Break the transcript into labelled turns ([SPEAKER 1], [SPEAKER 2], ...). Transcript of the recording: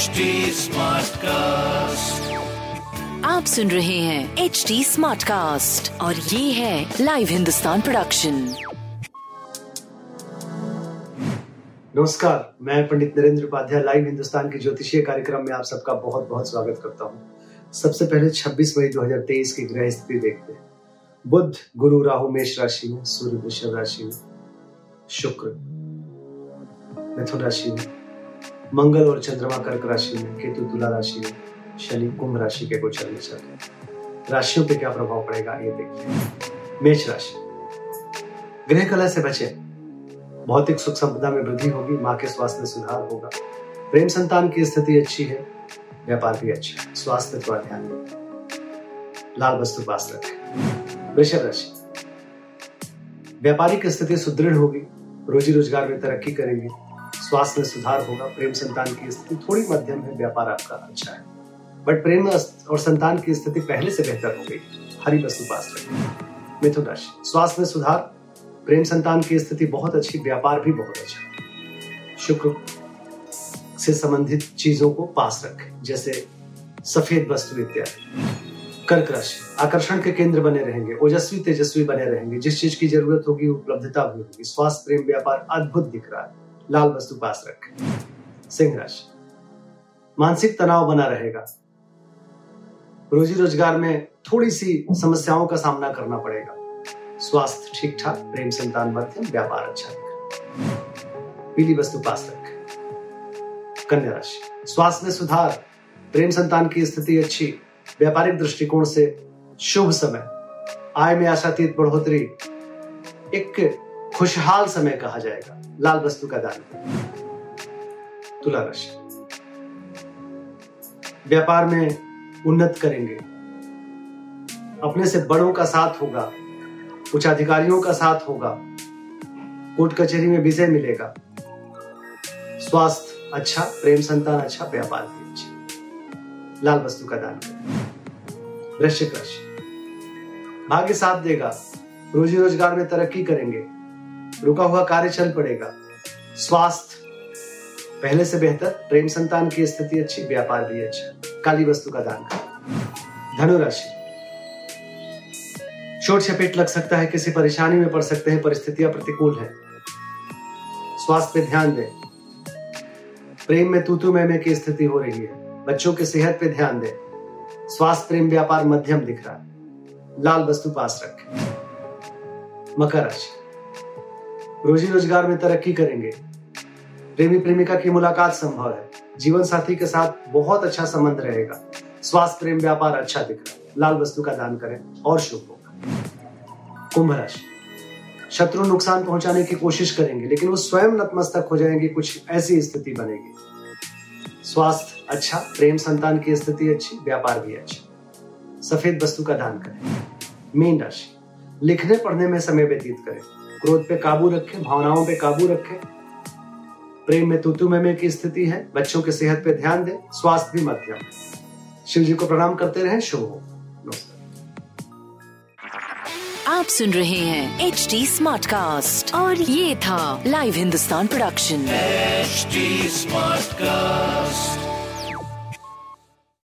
[SPEAKER 1] HD Smartcast.
[SPEAKER 2] आप सुन रहे हैं एच डी स्मार्ट कास्ट और ये है लाइव हिंदुस्तान प्रोडक्शन
[SPEAKER 3] नमस्कार मैं पंडित नरेंद्र उपाध्याय लाइव हिंदुस्तान के ज्योतिषीय कार्यक्रम में आप सबका बहुत बहुत स्वागत करता हूँ। सबसे पहले 26 मई 2023 की ग्रह स्थिति देखते हैं। बुध गुरु राहु मेष राशि में सूर्य वृषभ राशि में शुक्र। मिथुन राशि में। मंगल और चंद्रमा कर्क राशि में, केतु तुला राशि में, शनि कुंभ राशि के गोचर में चल रहे राशियों पे क्या प्रभाव पड़ेगा, ये देखते हैं मेष राशि। गृह कलह से बचे। भौतिक सुख संपदा में वृद्धि होगी, माँ के स्वास्थ्य में सुधार होगा। प्रेम संतान की स्थिति अच्छी है, व्यापार भी अच्छा है, स्वास्थ्य पर ध्यान दें। लाल वस्तु पास रखें। वृषभ राशि। व्यापारिक स्थिति सुदृढ़ होगी, रोजी रोज़गार में तरक्की करेंगे। स्वास्थ्य में सुधार होगा, प्रेम संतान की स्थिति थोड़ी मध्यम है, व्यापार आपका अच्छा है। बट प्रेम और संतान की स्थिति पहले से बेहतर हो गई। हरी वस्तु पास रखें मिथुन राशि, स्वास्थ्य में सुधार, प्रेम संतान की स्थिति बहुत अच्छी, व्यापार भी बहुत अच्छा शुक्र से संबंधित चीज़ों को पास रखें, जैसे सफ़ेद वस्तु इत्यादि। कर्क राशि, आकर्षण के केंद्र बने रहेंगे, ओजस्वी, तेजस्वी बने रहेंगे। जिस चीज़ की ज़रूरत होगी, उपलब्धता भी होगी। स्वास्थ्य, प्रेम, व्यापार अद्भुत दिख रहा है। लाल वस्तु पास रखें। सिंह राशि मानसिक तनाव बना रहेगा। रोजी रोज़गार में थोड़ी सी समस्याओं का सामना करना पड़ेगा। स्वास्थ्य ठीक ठाक प्रेम संतान मध्यम, व्यापार अच्छा दिख पीली वस्तु पास रखें। कन्या राशि, स्वास्थ्य में सुधार, प्रेम संतान की स्थिति अच्छी, व्यापारिक दृष्टिकोण से शुभ समय, आय में आशातीत बढ़ोतरी, एक खुशहाल समय कहा जाएगा। लाल वस्तु का दान। तुला राशि व्यापार में उन्नत करेंगे। अपने से बड़ों का साथ होगा। उच्च अधिकारियों का साथ होगा। कोर्ट कचहरी में विजय मिलेगा। स्वास्थ्य अच्छा प्रेम संतान अच्छा व्यापार भी अच्छा। लाल वस्तु का दान। वृश्चिक राशि। भाग्य साथ देगा। रोजी रोज़गार में तरक्की करेंगे। रुका हुआ कार्य चल पड़ेगा। स्वास्थ्य, पहले से बेहतर, प्रेम संतान की स्थिति अच्छी, व्यापार भी अच्छा। काली वस्तु का दान करें। धनुराशि। चोट चपेट लग सकता है, किसी परेशानी में पड़ सकते हैं, परिस्थितियाँ प्रतिकूल है। स्वास्थ्य पे ध्यान दें। प्रेम में तूतु मैमे की स्थिति हो रही है। बच्चों की सेहत पे ध्यान दें। स्वास्थ्य, प्रेम, व्यापार मध्यम दिख रहा है। लाल वस्तु पास रखें। मकर राशि। रोजी रोज़गार में तरक्की करेंगे। प्रेमी प्रेमिका की मुलाकात संभव है। जीवन साथी के साथ बहुत अच्छा संबंध रहेगा। स्वास्थ्य प्रेम व्यापार अच्छा दिख रहा है। लाल वस्तु का दान करें और शुभ होगा। कुंभ राशि। शत्रु नुकसान पहुँचाने की कोशिश करेंगे, लेकिन वो स्वयं नतमस्तक हो जाएँगे, कुछ ऐसी स्थिति बनेगी। स्वास्थ्य अच्छा प्रेम संतान की स्थिति अच्छी, व्यापार भी अच्छा। सफ़ेद वस्तु का दान करें। मीन राशि। लिखने पढ़ने में समय व्यतीत करें। क्रोध पे काबू रखें भावनाओं पे काबू रखें। प्रेम में तुतु में की स्थिति है बच्चों की सेहत पे ध्यान दें स्वास्थ्य भी मध्यम शिव जी को प्रणाम करते रहें शुभ हो। नमस्कार।
[SPEAKER 2] आप सुन रहे हैं एच डी स्मार्ट कास्ट और ये था live Hindustan production
[SPEAKER 1] smart Smartcast.